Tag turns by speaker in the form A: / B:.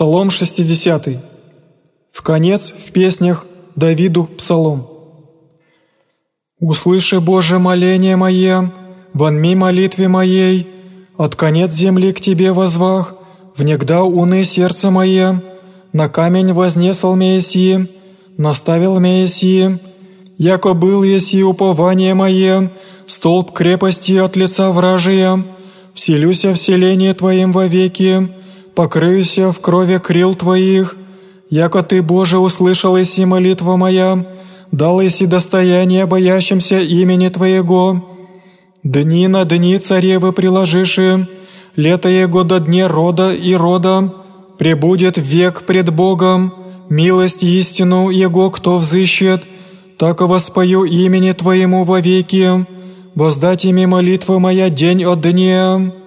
A: Псалом 60. В конец в песнях Давиду псалом. «Услыши, Боже, моление мое, вонми молитве моей, от конец земли к Тебе возвах, внегда уны сердце мое, на камень вознесал Мессии, наставил Мессии, яко был еси упование мое, столб крепости от лица вражия, вселюся в селение Твоим вовеки, покрыюся в крови крил Твоих, яко Ты, Боже, услышал иси молитва моя, дал иси достояние боящимся имени Твоего. Дни на дни царевы приложиши, лето Его до дне рода и рода, пребудет век пред Богом, милость истину Его кто взыщет, так и воспою имени Твоему вовеки, воздать ими молитвы моя день от дня».